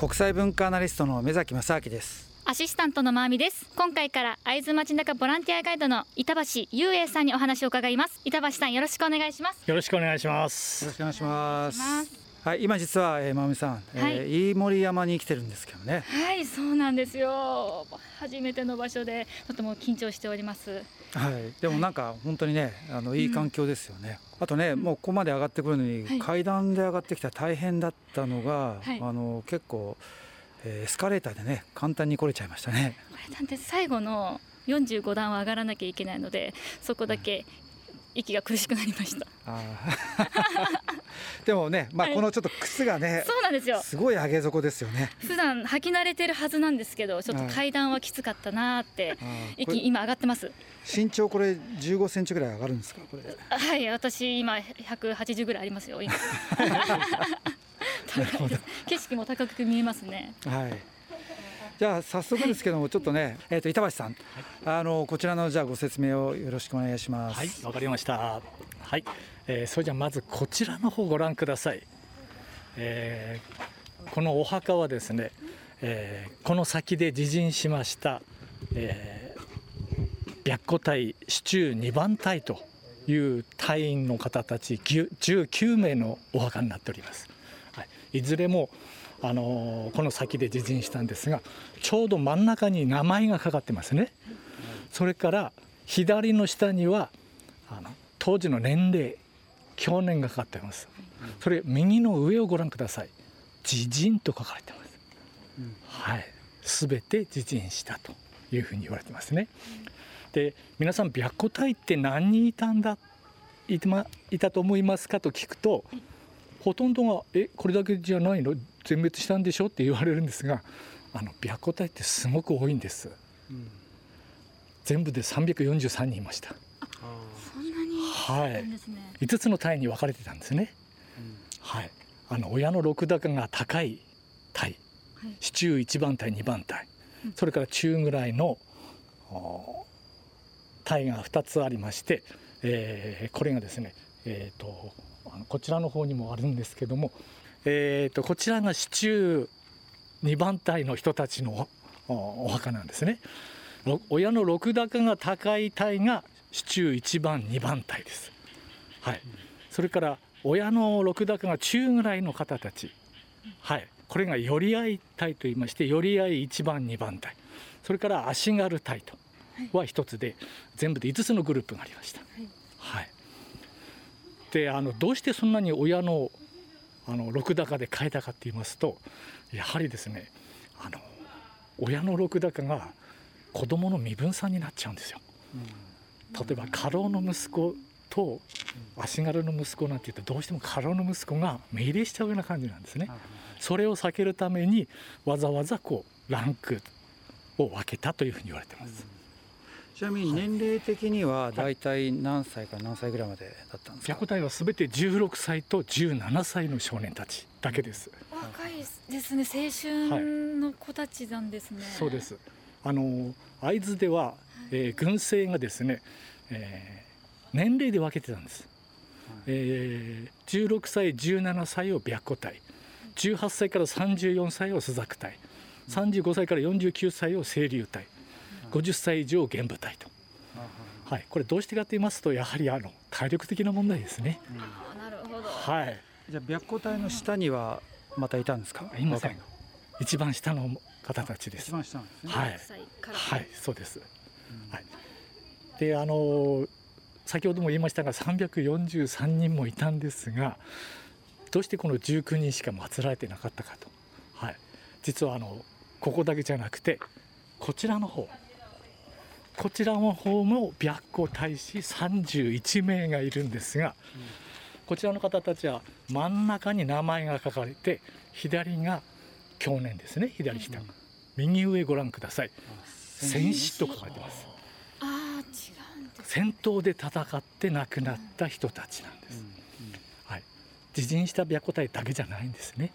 国際文化アナリストの目崎正明です。アシスタントのまーみです。今回から会津町中ボランティアガイドの板橋雄英さんにお話を伺います。板橋さんよろしくお願いします。よろしくお願いしまよろすしくお願いしますはい今実は、えー、まみさん、えはい。ー飯盛山に来てるんですけどね。はいそうなんですよ。初めての場所でとても緊張しております。はいでもなんか本当にねあのいい環境ですよね、あとねもうここまで上がってくるのに、はい。階段で上がってきたら大変だったのが、はい。あの結構、えーエスカレーターでね簡単に来れちゃいましたね。これなんて最後の45段は上がらなきゃいけないのでそこだけ息が苦しくなりました。でもね、まあ、はい。このちょっと靴がね、そうなんですよ。すごい上げ底ですよね。普段履き慣れてるはずなんですけどちょっとはい。階段はきつかったなーって息今上がってます。身長これ15センチぐらい上がるんですかこれ。で。はい私今180ぐらいありますよ今。景色も高く見えますね。はい。じゃあ早速ですけどもちょっとね、えっ、と板橋さん、あのこちらのじゃあご説明をよろしくお願いします。はいわかりました。はい、えーそれじゃあまずこちらの方ご覧ください、えーこのお墓はですね、えーこの先で自陣しました、えー白虎隊支柱2番隊という隊員の方たちぎゅ19名のお墓になっております、はい、いずれもあのーこの先で自陣したんですがちょうど真ん中に名前がかかってますね。それから左の下にはあの当時の年齢去年がかかってます。それ右の上をご覧ください。自陣と書かれてます、うんはい。全て自陣したというふうに言われてますね。で皆さん白虎隊って何人いたんだいてまいたと思いますかと聞くとほとんどが「えこれだけじゃないの？全滅したんでしょ?」って言われるんですがあの白虎隊ってすごく多いんです。うん全部で343人いました。そんなにはい。ね。5つの隊に分かれてたんですね。はい。あの親の六高が高い隊。はい。支柱1番隊2番隊。うん。それから中ぐらいのお隊が2つありまして、えーこれがですね、えー、とこちらの方にもあるんですけども、えー、とこちらが支柱2番隊の人たちのお墓なんですね。親の六高が高い隊が支柱1番2番隊です。はい、それから親の六高が中ぐらいの方たち、はい、これが寄り合い隊といいまして寄り合い1番2番隊それから足軽隊とは一つで全部で5つのグループがありました。はい、であのどうしてそんなに親のあの六高で変えたかって言いますとやはりですねあの親の六高が子供の身分差になっちゃうんですよ。例えば家老の息子と足軽の息子なんて言うとどうしても家老の息子が命令しちゃうような感じなんですね。それを避けるためにわざわざこうランクを分けたというふうに言われてます。ちなみに年齢的にはだい。たい何歳から何歳ぐらいまでだったんですか？白隊はすべて16歳と17歳の少年たちだけです。若いですね。青春の子たちなんですね、そうです。あの会津では、えー軍政がですね、えー年齢で分けてたんです。えー16歳17歳を白虎隊。18歳から34歳を朱雀隊。35歳から49歳を清流隊50歳以上玄武隊と、はい、これどうしてかと言いますとやはりあの体力的な問題ですね。あなるほどはいじゃあ白虎隊の下にはまたいたんですか？いません一番下の方たちです。一番下ですね。はい6歳からはい、そうです。うんはいで、あの先ほども言いましたが、343人もいたんですが、どうしてこの19人しか祀られてなかったかと。はい、実はあのここだけじゃなくて、こちらの方。こちらの方も白虎大使31名がいるんですが、こちらの方たちは真ん中に名前が書かれて左が去年ですね左下、うん右上ご覧ください。あ戦死と書かれてます。ああ違うんです戦闘で戦って亡くなった人たちなんです、はい、自陣した白虎隊だけじゃないんですね、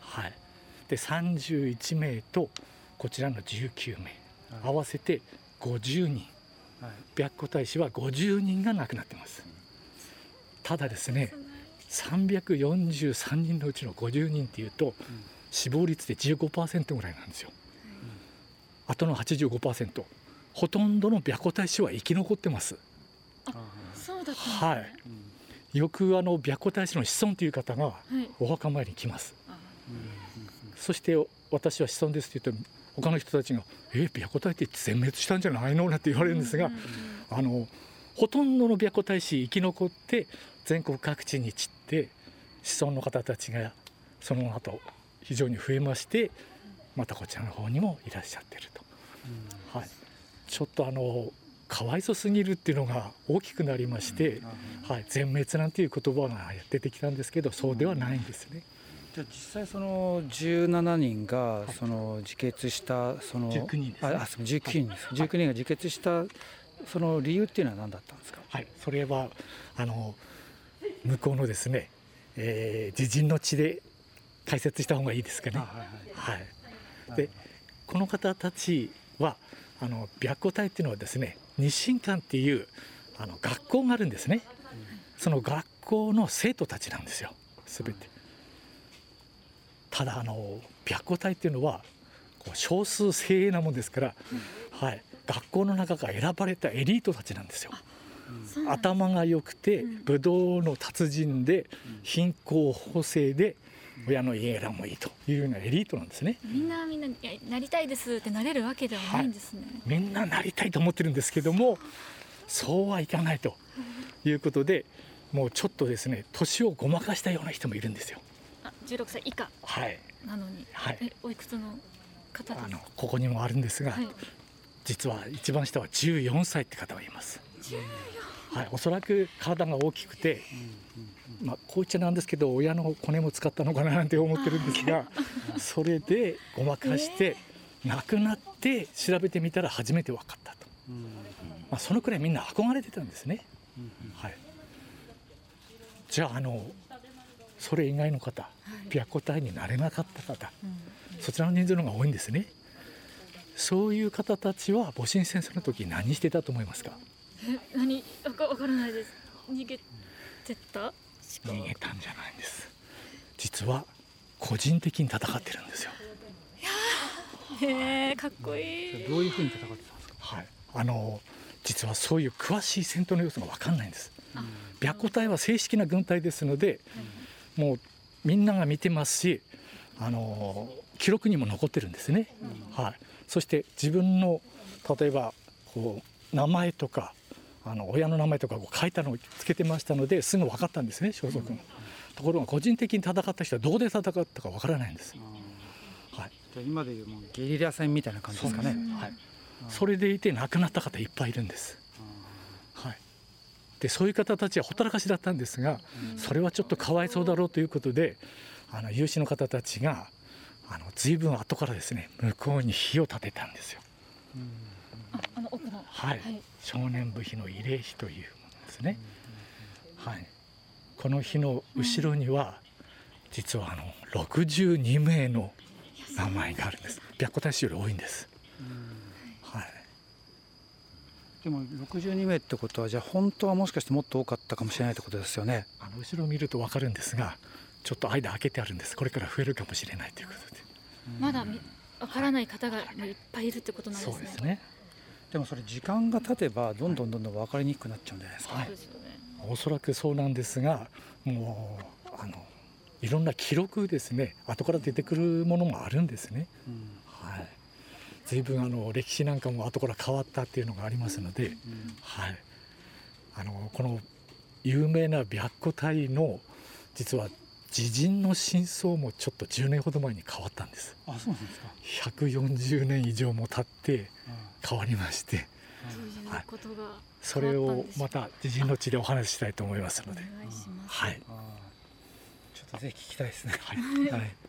はい。はい、で31名とこちらの19名。合わせて50人。はい白虎大使は50人が亡くなってます。ただですね343人のうちの50人っていうと死亡率で15%ぐらいなんですよ。あとの85%ほとんどの白虎隊士は生き残ってます。そうだね。はい、よくあの白虎隊士の子孫という方がはい。お墓参りに来ます。あ。そして私は子孫ですって言って他の人たちが「え白虎隊って全滅したんじゃないの?」なんて言われるんですが、うんうんあのほとんどの白虎隊士生き残って全国各地に散って子孫の方たちがその後非常に増えましてまたこちらの方にもいらっしゃってると、はい、ちょっとあのかわいそすぎるっていうのが大きくなりまして、はい、全滅なんていう言葉が出てきたんですけどそうではないんですね。じゃあ実際その17人がその自決したその19人ですね。ああそう19人です。19人が自決したその理由っていうのは何だったんですか？はい、それはあの向こうのですね、えー、自陣の地で解説した方がいいですかね。はい、でこの方たちはあの白虎隊っていうのはですね日進館っていうあの学校があるんですね。その学校の生徒たちなんですよ。全て。ただあの白虎隊っていうのはこう少数精鋭なもんですから、はい、学校の中から選ばれたエリートたちなんですよ。そうなんだ。頭が良くてうん。武道の達人で貧困法制で親の家柄もいいというようなエリートなんですね。みんなみんななりたいですってなれるわけではないんですね、みんななりたいと思ってるんですけどもそうはいかないということでもうちょっとですね年をごまかしたような人もいるんですよ。あ16歳以下はい、なのに、はい。えおいくつの方ですあのここにもあるんですが、はい。実は一番下は14歳って方がいます。はい、おそらく体が大きくて、まあ、こう言っちゃなんですけど親のコネも使ったのかななんて思ってるんですが それでごまかして亡くなって調べてみたら初めて分かったと、まあ、そのくらいみんな憧れてたんですね。はい、じゃああのそれ以外の方白虎隊になれなかった方うん。そちらの人数の方が多いんですね。そういう方たちは戊辰戦争の時何してたと思いますか？え何？わかわからないです。逃げてた？逃げたんじゃないんです。実は個人的に戦ってるんですよ。へえかっこいい。どういうふうに戦ってたんですか？はい。あの実はそういう詳しい戦闘の様子が分かんないんです。白虎隊は正式な軍隊ですのでもうみんなが見てますしあの記録にも残ってるんですね、はい、そして自分の例えばこう名前とかあの親の名前とかこう書いたのをつけてましたのですぐ分かったんですね消息が、ところが個人的に戦った人はどこで戦ったか分からないんです、はい、じゃあ今でいうもうゲリラ戦みたいな感じですかね。はい、それでいて亡くなった方いっぱいいるんです、はい、でそういう方たちはほったらかしだったんですが、それはちょっとかわいそうだろうということであの有志の方たちがあの随分後からですね向こうに火を立てたんですよ。ああの奥のはい、はい少年部碑の慰霊碑というものですね。はい、この碑の後ろには、実はあの62名の名前があるんです。白虎隊士より多いんです。はい。でも62名ってことはじゃあ本当はもしかしてもっと多かったかもしれないってことですよね。あの後ろを見ると分かるんですがちょっと間開けてあるんです。これから増えるかもしれないということで。まだみわからない方がいっぱいいるってことなんですね。そうですね。でもそれ時間が経てばどんどんどんどん分かりにくくなっちゃうんじゃないですか、はいそうですよね。おそらくそうなんですがもうあのいろんな記録ですね。後から出てくるものもあるんですね。はい随分あの歴史なんかも後から変わったっていうのがありますので、はい、あのこの有名な白虎隊の実は自陣の真相もちょっと10年ほど前に変わったんです。あそうなんですか、140年以上も経って変わりまして。といそれをまた自陣の地でお話ししたいと思いますおので。願いします。はい、ちょっとぜひ聞きたいですね。はい、はい